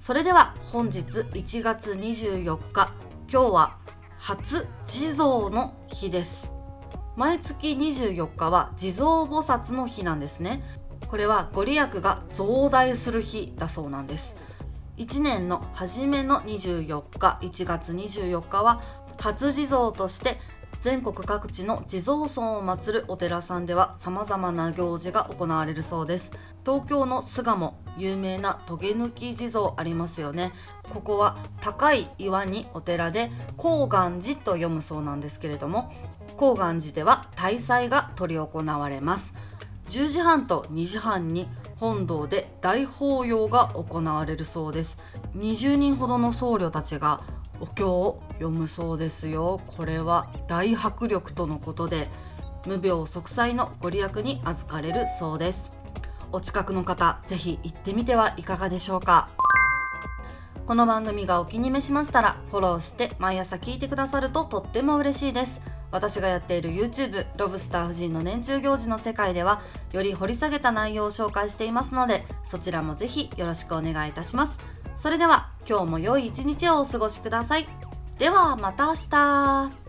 それでは本日1月24日今日は初地蔵の日です。毎月24日は地蔵菩薩の日なんですね。これはご利益が増大する日だそうなんです。1年の初めの24日1月24日は初地蔵として全国各地の地蔵尊を祀るお寺さんでは様々な行事が行われるそうです。東京の巣鴨有名なトゲ抜き地蔵ありますよね。ここは高い岩にお寺で高岩寺と読むそうなんですけれども高岩寺では大祭が執り行われます。10時半と2時半に本堂で大法要が行われるそうです。20人ほどの僧侶たちがお経を読むそうですよ。これは大迫力とのことで無病息災のご利益に預かれるそうです。お近くの方ぜひ行ってみてはいかがでしょうか。この番組がお気に召しましたらフォローして毎朝聞いてくださるととっても嬉しいです。私がやっている YouTube ロブスター夫人の年中行事の世界ではより掘り下げた内容を紹介していますのでそちらもぜひよろしくお願いいたします。それでは今日も良い一日をお過ごしください。ではまた明日。